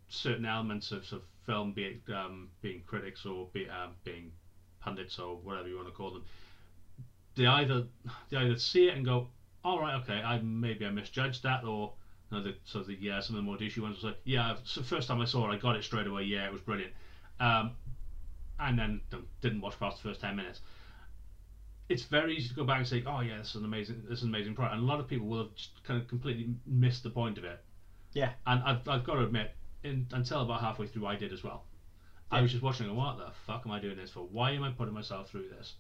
certain elements of, of film, be it um, being critics or be um, being pundits or whatever you want to call them, they either they either see it and go, all right, okay, I maybe I misjudged that, or you know, the, so the yeah, some of the more douchey ones was like, yeah, so first time I saw it, I got it straight away, yeah, it was brilliant, um, and then didn't watch past the first ten minutes. It's very easy to go back and say, oh yeah, this is an amazing, this is an amazing product, and a lot of people will have just kind of completely missed the point of it. Yeah. And I've, I've got to admit, in, until about halfway through, I did as well. I was just watching, and what the fuck am I doing this for? Why am I putting myself through this?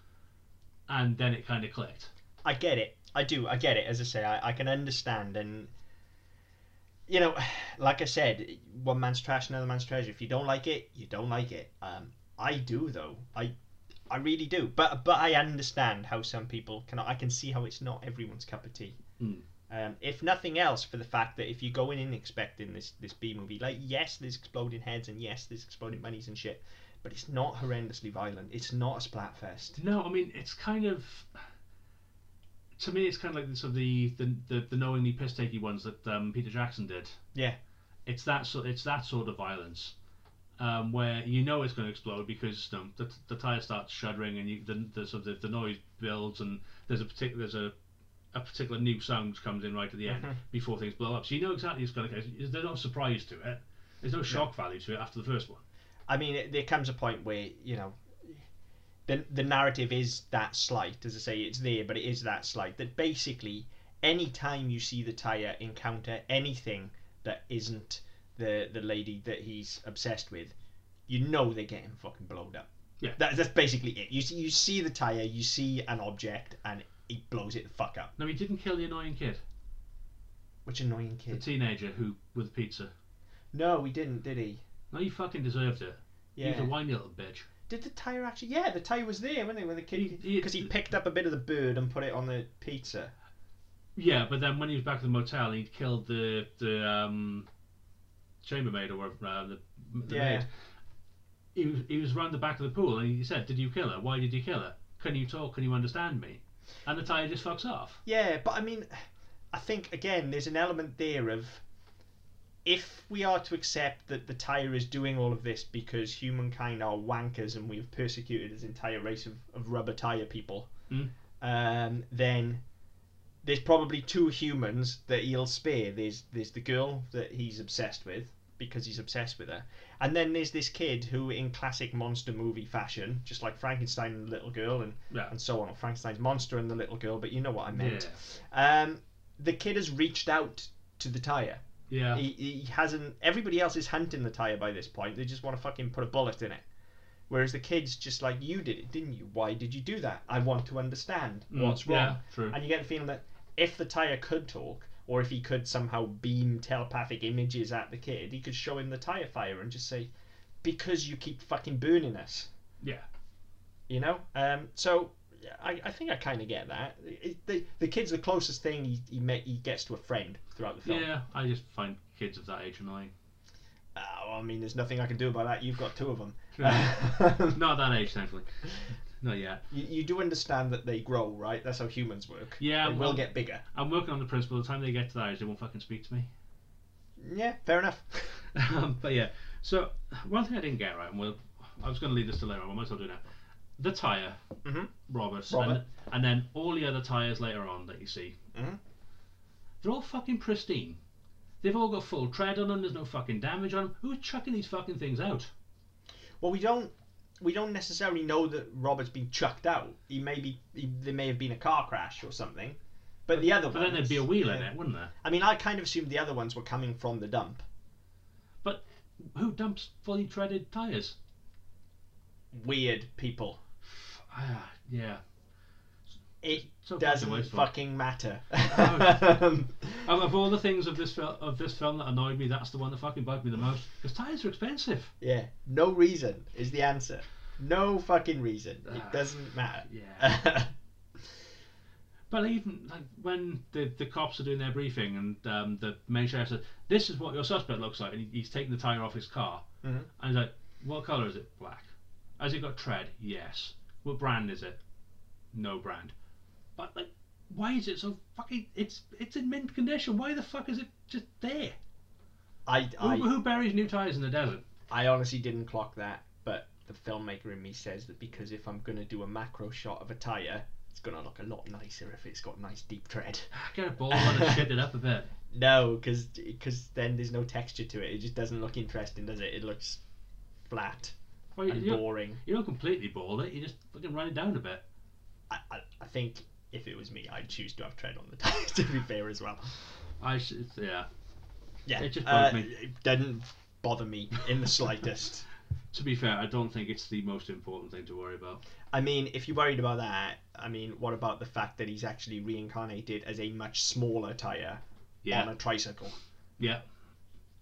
And then it kind of clicked. I get it. I do. I get it. As I say, I, I can understand. And, you know, like I said, one man's trash, another man's treasure. If you don't like it, you don't like it. Um, I do, though. I I really do. But but I understand how some people can. I can see how it's not everyone's cup of tea. Mm. Um, if nothing else, for the fact that if you go in expecting this this B movie, like yes, there's exploding heads and yes, there's exploding bunnies and shit, but it's not horrendously violent. It's not a splatfest. No, I mean it's kind of. To me, it's kind of like the, sort of the, the, the, the knowingly piss takey ones that um, Peter Jackson did. Yeah. It's that sort. It's that sort of violence, um, where you know it's going to explode because you know, the, the tire starts shuddering and you, the, the sort of the, the noise builds and there's a particular there's a a particular new sound comes in right at the end Mhm. before things blow up. So you know exactly it's going to. There's no surprise to it. There's no shock value to it after the first one. I mean, it, there comes a point where you know, the the narrative is that slight. As I say, it's there, but it is that slight that basically any time you see the Tyre encounter anything that isn't the the lady that he's obsessed with, you know they're getting fucking blown up. Yeah. That, that's basically it. You see, you see the Tyre, you see an object, and he blows it the fuck up. No, he didn't kill the annoying kid, Which annoying kid? the kid. teenager who with pizza. No, he didn't, did he? No, he fucking deserved it. He was a whiny little bitch. Did the tire actually? Yeah, the tire was there, wasn't it? When the He- kid, he- because he, picked up a bit of the bird and put it on the pizza. Yeah, but then when he was back at the motel, he'd killed the the um, chambermaid or whatever, uh, the, the Yeah. maid. He was, he was round the back of the pool and he said, "Did you kill her? Why did you kill her? Can you talk? Can you understand me?" And the tire just fucks off. Yeah, but I mean, I think again, there's an element there of if we are to accept that the tire is doing all of this because humankind are wankers and we've persecuted this entire race of, of rubber tire people, Mm. um, then there's probably two humans that he'll spare. There's there's the girl that he's obsessed with because he's obsessed with her, and then there's this kid who, in classic monster movie fashion, just like Frankenstein and the little girl and Yeah. and so on, Frankenstein's monster and the little girl, but you know what I meant. Yeah. Um, the kid has reached out to the tire. Yeah. He, he hasn't. Everybody else is hunting the tire by this point. They just want to fucking put a bullet in it. Whereas the kid's just like, you did it, didn't you? Why did you do that? I want to understand Mm, what's wrong. Yeah, true. And you get the feeling that if the tire could talk, or if he could somehow beam telepathic images at the kid, he could show him the tire fire and just say, "Because you keep fucking burning us." Yeah. You know. Um. So I, I think I kind of get that. It, the the kid's the closest thing he he, met, he gets to a friend throughout the film. Yeah, I just find kids of that age annoying. Uh, well, I mean, there's nothing I can do about that. You've got two of them. Not that age, thankfully. Not yet. you, you do understand that they grow, right? That's how humans work. Yeah, they well- will get bigger. I'm working on the principle. The time they get to that age, they won't fucking speak to me. Yeah, fair enough. um, but yeah, so one thing I didn't get right, and well, I was going to leave this to later on, I might as well do now. The tyre, Mhm. Roberts, Robert. And, and then all the other tyres later on that you see, Mhm. they're all fucking pristine. They've all got full tread on them. There's no fucking damage on them. Who's chucking these fucking things out? Well, we don't we don't necessarily know that Robert's been chucked out. He may be he, there may have been a car crash or something. But the other But ones, then there'd be a wheel in it, wouldn't there? I mean, I kind of assumed the other ones were coming from the dump. But who dumps fully treaded tyres? Weird people. Ah, yeah. It So doesn't fucking matter. Oh. Um, Of, of all the things of this film, of this film that annoyed me, that's the one that fucking bugged me the most. Because tyres are expensive. yeah, no reason is the answer. No fucking reason. It Ah, doesn't matter. Yeah. But even like when the, the cops are doing their briefing and um, the main sheriff says, "This is what your suspect looks like," and he, he's taking the tire off his car, Mhm. and he's like, "What color is it? Black. Has it got tread? Yes. What brand is it? No brand. But like, why is it so fucking? It's it's in mint condition. Why the fuck is it just there? I, Who, I, who buries new tires in the desert? I honestly didn't clock that, but the filmmaker in me says that because if I'm going to do a macro shot of a tyre, it's going to look a lot nicer if it's got nice deep tread. Get a ball on and shit it up a bit. No, because because then there's no texture to it. It just doesn't look interesting, does it? It looks flat Well, and you, don't, boring. you don't completely ball it. You just fucking run it down a bit. I, I, I think if it was me, I'd choose to have tread on the tyre, to be fair as well. I should, yeah. Yeah, It just uh, me. It doesn't bother me in the slightest. To be fair, I don't think it's the most important thing to worry about. I mean, if you're worried about that, I mean, what about the fact that he's actually reincarnated as a much smaller tyre on a tricycle? yeah.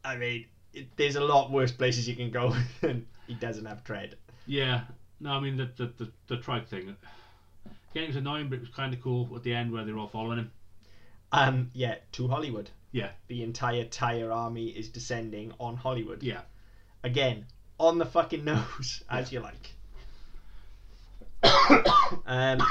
I mean, it, there's a lot worse places you can go than he doesn't have tread. Yeah. No, I mean the the the, the trike thing. Was annoying, but it was kind of cool at the end where they were all following him. Um, yeah, to Hollywood. Yeah. The entire tyre army is descending on Hollywood. Yeah. Again, on the fucking nose, as you like. um,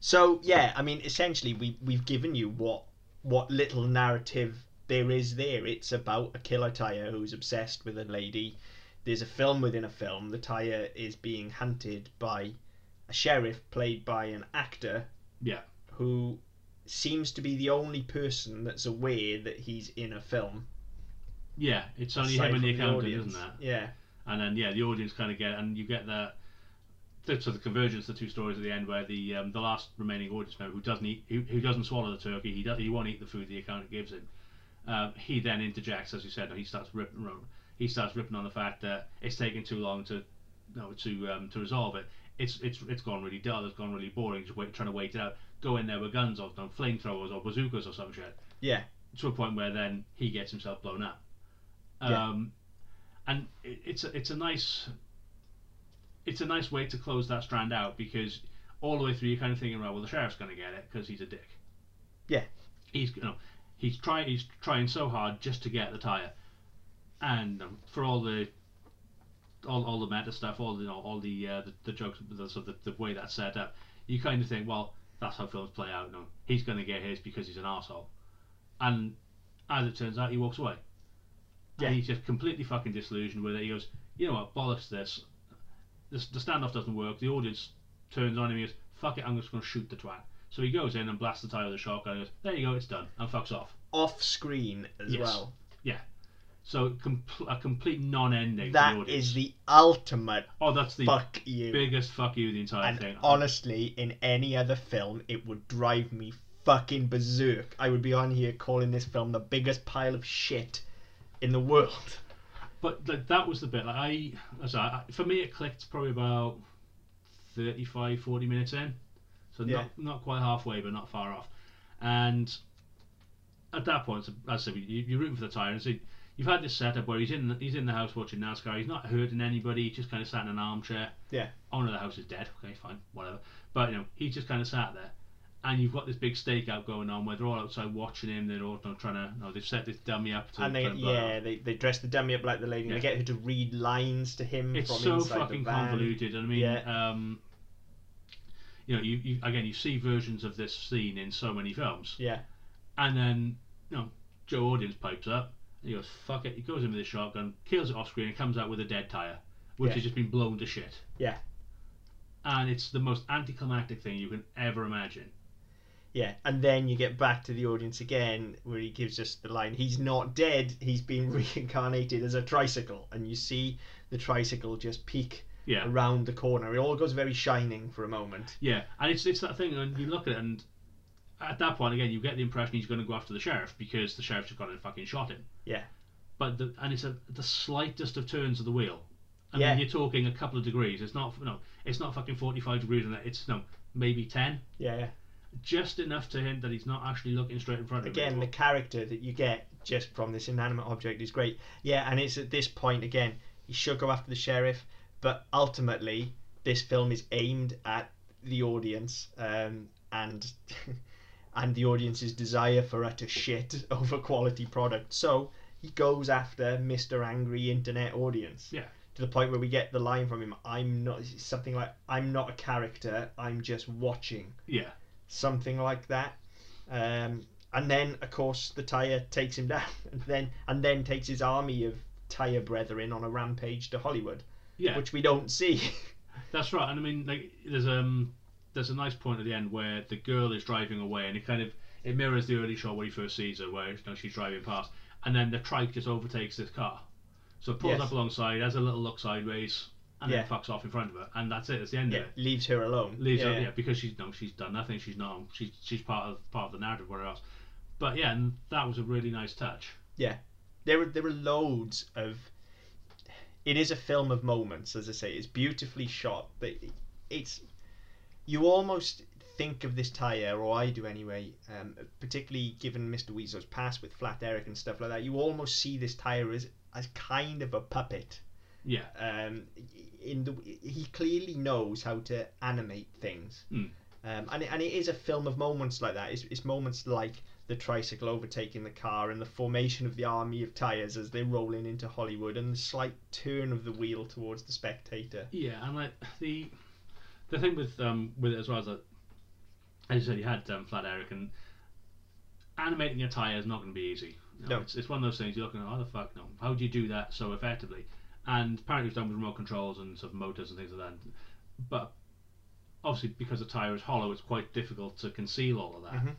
so yeah, I mean, essentially, we we've given you what what little narrative there is there. It's about a killer tire who's obsessed with a lady. There's a film within a film. The tire is being hunted by a sheriff played by an actor. Yeah. Who seems to be the only person that's aware that he's in a film. Yeah, it's only him and the accountant, isn't that? Yeah. And then yeah, the audience kind of get, and you get that the, so the convergence of the two stories at the end, where the um, the last remaining audience member who doesn't eat, who, who doesn't swallow the turkey, he does, he won't eat the food the accountant gives him. Um, he then interjects, as you said, and he starts ripping, he starts ripping on the fact that it's taking too long to, you know, to um, to resolve it. It's it's it's gone really dull. It's gone really boring. Just wait, trying to wait it out. Go in there with guns or no, flamethrowers or bazookas or some shit. Yeah. To a point where then he gets himself blown up. Yeah. Um, and it, it's a, it's a nice it's a nice way to close that strand out because all the way through you're kind of thinking, right, well the sheriff's going to get it because he's a dick. Yeah. He's you know he's trying he's trying so hard just to get the tire, and um, for all the all, all the meta stuff, all the you know, all the uh, the, the jokes, the, so the, the way that's set up, you kind of think, well, that's how films play out. No, he's going to get his because he's an asshole, and as it turns out, he walks away. Yeah. And he's just completely fucking disillusioned with it. He goes, you know what, bollocks this. this the standoff doesn't work. The audience turns on him. He goes, fuck it, I'm just going to shoot the twat. So he goes in and blasts the tire with a shotgun. And goes, there you go, it's done, and fucks off. Off screen as Yes. well. So com- a complete non-ending. That the is the ultimate oh, that's the fuck you. biggest fuck you of the entire and thing. honestly, in any other film, it would drive me fucking berserk. I would be on here calling this film the biggest pile of shit in the world. But like, that was the bit. Like I, I, for me, it clicked probably about 35, 40 minutes in. So Yeah. not not quite halfway, but not far off. And at that point, as I said, you, you're rooting for the tire. And so you've had this setup where he's in he's in the house watching NASCAR. He's not hurting anybody. He's just kind of sat in an armchair. Yeah. Owner of the house is dead. Okay, fine, whatever. But you know, he just kind of sat there. And you've got this big stakeout going on where they're all outside watching him. They're all you know, trying to, you know, they've set this dummy up to and they, yeah, they, they dress the dummy up like the lady. and Yeah. They get her to read lines to him it's from so inside fucking the van. convoluted. and I mean, Yeah. um, you know, you, you again, you see versions of this scene in so many films, Yeah, and then you know, Joe Audience pipes up. He goes, "Fuck it!" He goes in with his shotgun, kills it off screen, and comes out with a dead tire, which Yeah. has just been blown to shit. Yeah. And it's the most anticlimactic thing you can ever imagine. yeah. And then you get back to the audience again, where he gives us the line: "He's not dead. He's been reincarnated as a tricycle." And you see the tricycle just peek Yeah. around the corner. It all goes very shining for a moment. Yeah, and it's it's that thing, and you look at it, and at that point again, you get the impression he's going to go after the sheriff because the sheriff's just gone and fucking shot him. Yeah. But the, and it's a, the slightest of turns of the wheel. I Yeah. mean, you're talking a couple of degrees. It's not no, it's not fucking forty five degrees on it. It's no, maybe ten, Yeah, yeah. just enough to hint that he's not actually looking straight in front of again him. the character that you get just from this inanimate object is great yeah and it's at this point again he should go after the sheriff but ultimately this film is aimed at the audience um, and and the audience's desire for utter shit over quality product so he goes after mr angry internet audience Yeah. to the point where we get the line from him i'm not something like i'm not a character i'm just watching Yeah, something like that. Um, and then, of course, the Tire takes him down, and then and then takes his army of Tire brethren on a rampage to Hollywood, yeah, which we don't see. that's right. And I mean, like, there's um, there's a nice point at the end where the girl is driving away, and it kind of it mirrors the early shot where he first sees her, where you know, she's driving past, and then the trike just overtakes this car, so pulls Yes. up alongside, has a little look sideways, and Yeah. then fucks off in front of her, and that's it. That's the end yeah, of it. leaves her alone. Leaves yeah, her, yeah, because she's no, she's done nothing. She's not. She's she's part of part of the narrative, whatever else. But yeah, and that was a really nice touch. Yeah, there are there are loads of. It is a film of moments, as I say. It's beautifully shot, but it's you almost think of this tire, or I do anyway. Um, particularly given Mr. Oizo's past with Flat Eric and stuff like that, you almost see this tire as as kind of a puppet. Yeah, um, in the he clearly knows how to animate things, Mm. um, and it, and it is a film of moments like that. It's, it's moments like the tricycle overtaking the car and the formation of the army of tires as they're rolling into Hollywood, and the slight turn of the wheel towards the spectator. yeah, and like the the thing with um with it as well is that as you said, you had um, Flat Eric and animating a tire is not going to be easy. You know, No. it's, it's one of those things you're looking at. How the fuck no? How do you do that so effectively? And apparently it was done with remote controls and sort of motors and things like that. But obviously because the tire is hollow, it's quite difficult to conceal all of that. Mhm.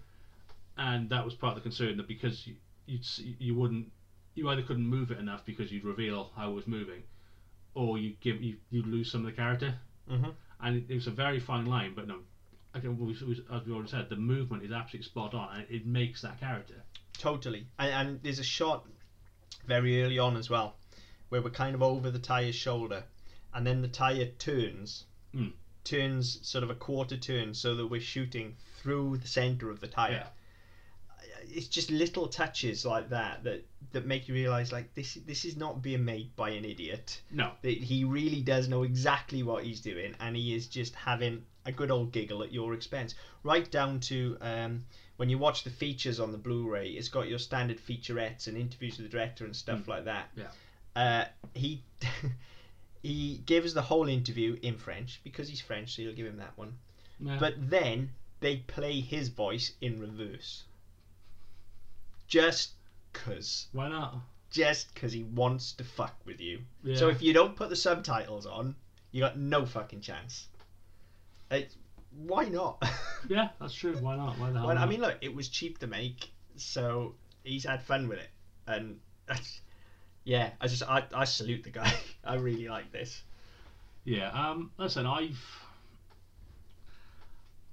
And that was part of the concern that because you you'd, s- you wouldn't you either couldn't move it enough because you'd reveal how it was moving, or you give you you'd lose some of the character. Mhm. And it, was a very fine line. But no, again, we, we, as we already said, the movement is absolutely spot on, and it makes that character. Totally. And, and there's a shot very early on as well where we're kind of over the tyre's shoulder and then the tire turns. Mm. Turns sort of a quarter turn so that we're shooting through the center of the tire. It's just little touches like that that, that make you realize like this this is not being made by an idiot. No, That he really does know exactly what he's doing and he is just having a good old giggle at your expense. Right down to um, when you watch the features on the Blu-ray, it's got your standard featurettes and interviews with the director and stuff Mm. like that. Yeah. Uh, he he gives the whole interview in French because he's French, so you'll give him that one. Yeah. But then they play his voice in reverse. Just cause, why not? just cause he wants to fuck with you. Yeah. So if you don't put the subtitles on, you got no fucking chance. It, why not? yeah, that's true. Why not? Why the hell well, I mean, look, it was cheap to make, so he's had fun with it, and yeah, I just I, I salute the guy. I really like this. Yeah, um, listen, I've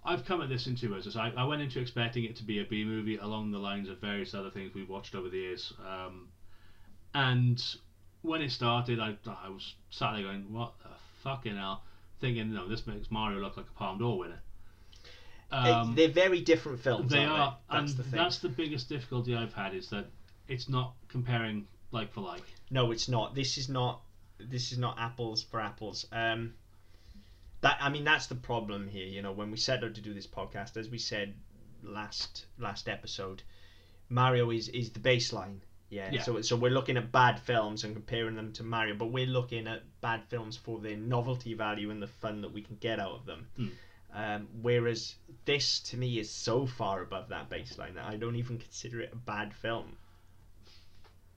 I've come at this in two ways. I, I went into expecting it to be a B movie along the lines of various other things we've watched over the years, um, and when it started, I I was sat there going, "What the fucking hell?" Thinking, "No, this makes Mario look like a Palme d'Or winner." Um, They're very different films. they aren't are, They? That's and the thing. that's the biggest difficulty I've had is that it's not comparing like for like. No, it's not. This is not. This is not apples for apples. Um, that I mean, that's the problem here. You know, when we set out to do this podcast, as we said last last episode, Mario is is the baseline. Yeah. Yeah. So so we're looking at bad films and comparing them to Mario, but we're looking at bad films for the novelty value and the fun that we can get out of them. Hmm. Um, whereas this, to me, is so far above that baseline that I don't even consider it a bad film.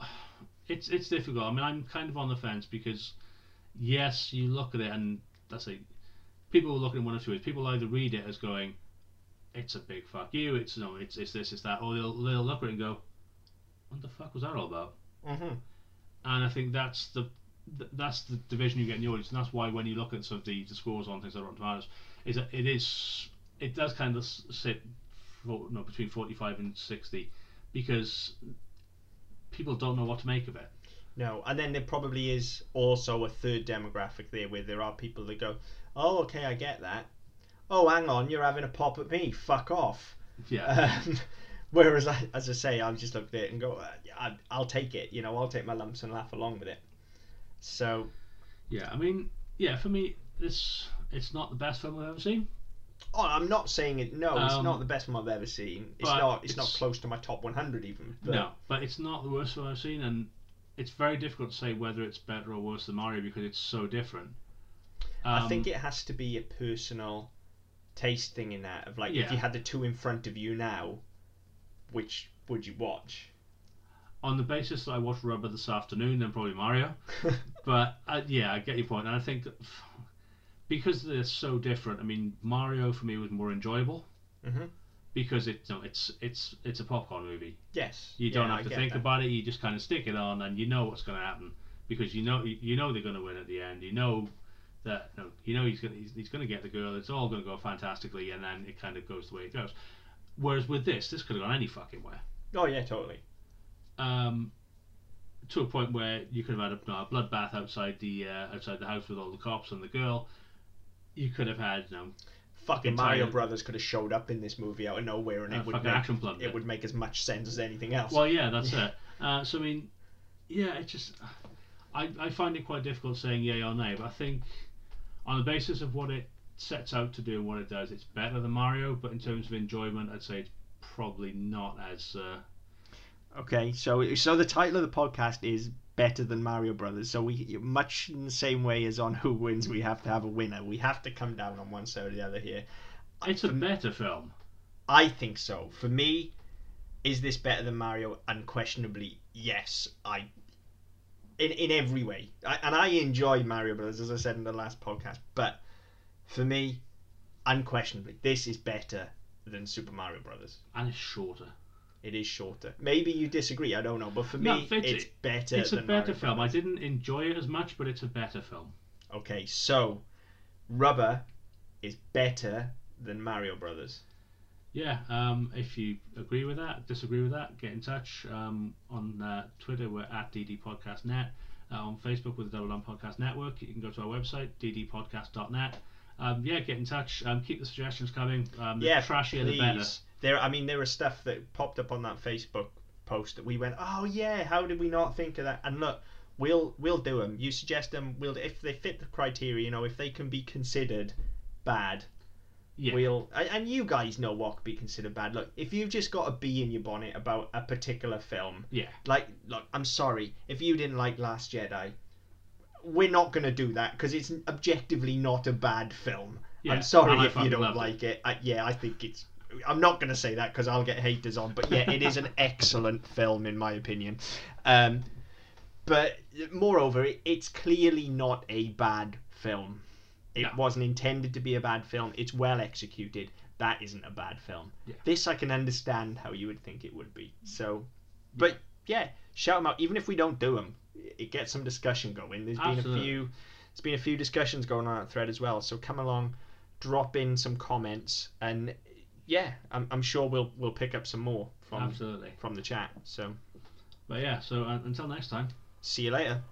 it's it's difficult. I mean, I'm kind of on the fence because yes, you look at it and that's like people will look at it one or two ways. People either read it as going, "It's a big fuck you," it's no, it's it's this, it's that, or they'll, they'll look at it and go, "What the fuck was that all about?" Mm-hmm. And I think that's the that's the division you get in the audience, and that's why when you look at sort of the, the scores on things like Rotten Tomatoes, is that it is it does kind of sit for, no between forty five and sixty because people don't know what to make of it. No, and then there probably is also a third demographic there where there are people that go, "Oh, okay, I get that." Oh, hang on, you're having a pop at me. Fuck off. Yeah. Um, whereas, I, as I say, I'm just look at it and go, uh, I, "I'll take it." You know, I'll take my lumps and laugh along with it. So, Yeah, I mean, yeah, for me, this it's not the best film I've ever seen. oh, I'm not saying it. No, it's Um, not the best one I've ever seen. It's not. It's, not close to my top 100 even. But No, but it's not the worst film I've seen, and it's very difficult to say whether it's better or worse than Mario because it's so different. I think Um, it has to be a personal taste thing in that of like if you had the two in front of you now, which would you watch? on the basis that I watched Rubber this afternoon, then probably Mario. But uh, yeah, I get your point, and I think that because they're so different. I mean, Mario for me was more enjoyable Mhm. because it, you know, it's it's it's a popcorn movie. yes. You don't yeah, have to think that. about it. You just kind of stick it on, and you know what's going to happen because you know you know they're going to win at the end. You know that no, you know he's going he's, he's going to get the girl. It's all going to go fantastically, and then it kind of goes the way it goes. Whereas with this, this could have gone any fucking way. Oh yeah, totally. Um, to a point where you could have had a, a bloodbath outside the uh, outside the house with all the cops and the girl. You could have had you know, Fucking Fucking Mario. Brothers could have showed up in this movie out of nowhere, and a it would make action it would make as much sense as anything else. Well, yeah, that's it. Uh, so I mean, yeah, it just I, I find it quite difficult saying yay or nay, but I think on the basis of what it sets out to do and what it does, it's better than Mario. But in terms of enjoyment, I'd say it's probably not as. Uh, Okay, so so the title of the podcast is better than Mario Brothers. So we much in the same way as on Who Wins, we have to have a winner. We have to come down on one side or the other here. it's a For- better film. I think so. For me, is this better than Mario? Unquestionably, yes. I in in every way, I, and I enjoy Mario Brothers as I said in the last podcast. But for me, unquestionably, this is better than Super Mario Brothers. And it's shorter. It is shorter. Maybe you disagree. I don't know, but for No, me, it's- it's better. It's a better Mario film. I didn't enjoy it as much, but it's a better film. Okay, so Rubber is better than Mario Brothers. Yeah, um, if you agree with that, disagree with that, get in touch. Um, on uh, Twitter, we're at DD Podcast Net. Uh, on Facebook, with the Double Down Podcast Network. You can go to our website, ddpodcast.net. Um, yeah, get in touch. Um, keep the suggestions coming. Um, the yeah, trashier please. the better. There, I mean, there was stuff that popped up on that Facebook post that we went, oh yeah, how did we not think of that? And look, we'll we'll do them. You suggest them. We'll if they fit the criteria. You know, if they can be considered bad, Yeah, we'll and and you guys know what could be considered bad. Look, if you've just got a bee in your bonnet about a particular film, yeah, like look, I'm sorry if you didn't like Last Jedi. We're not gonna do that because it's objectively not a bad film. yeah. I'm sorry if you don't like it. I, yeah, I think it's. I'm not going to say that because I'll get haters on, but yeah, it is an excellent film in my opinion. Um, but moreover, it, it's clearly not a bad film. It No. wasn't intended to be a bad film. It's well executed. That isn't a bad film. Yeah. This I can understand how you would think it would be. So, but yeah, shout them out. Even if we don't do them, it gets some discussion going. There's been a few. There's been a few discussions going on that thread as well. So come along, drop in some comments, and yeah, I'm, I'm sure we'll we'll pick up some more from Absolutely. from the chat. So But yeah, so uh, until next time. see you later.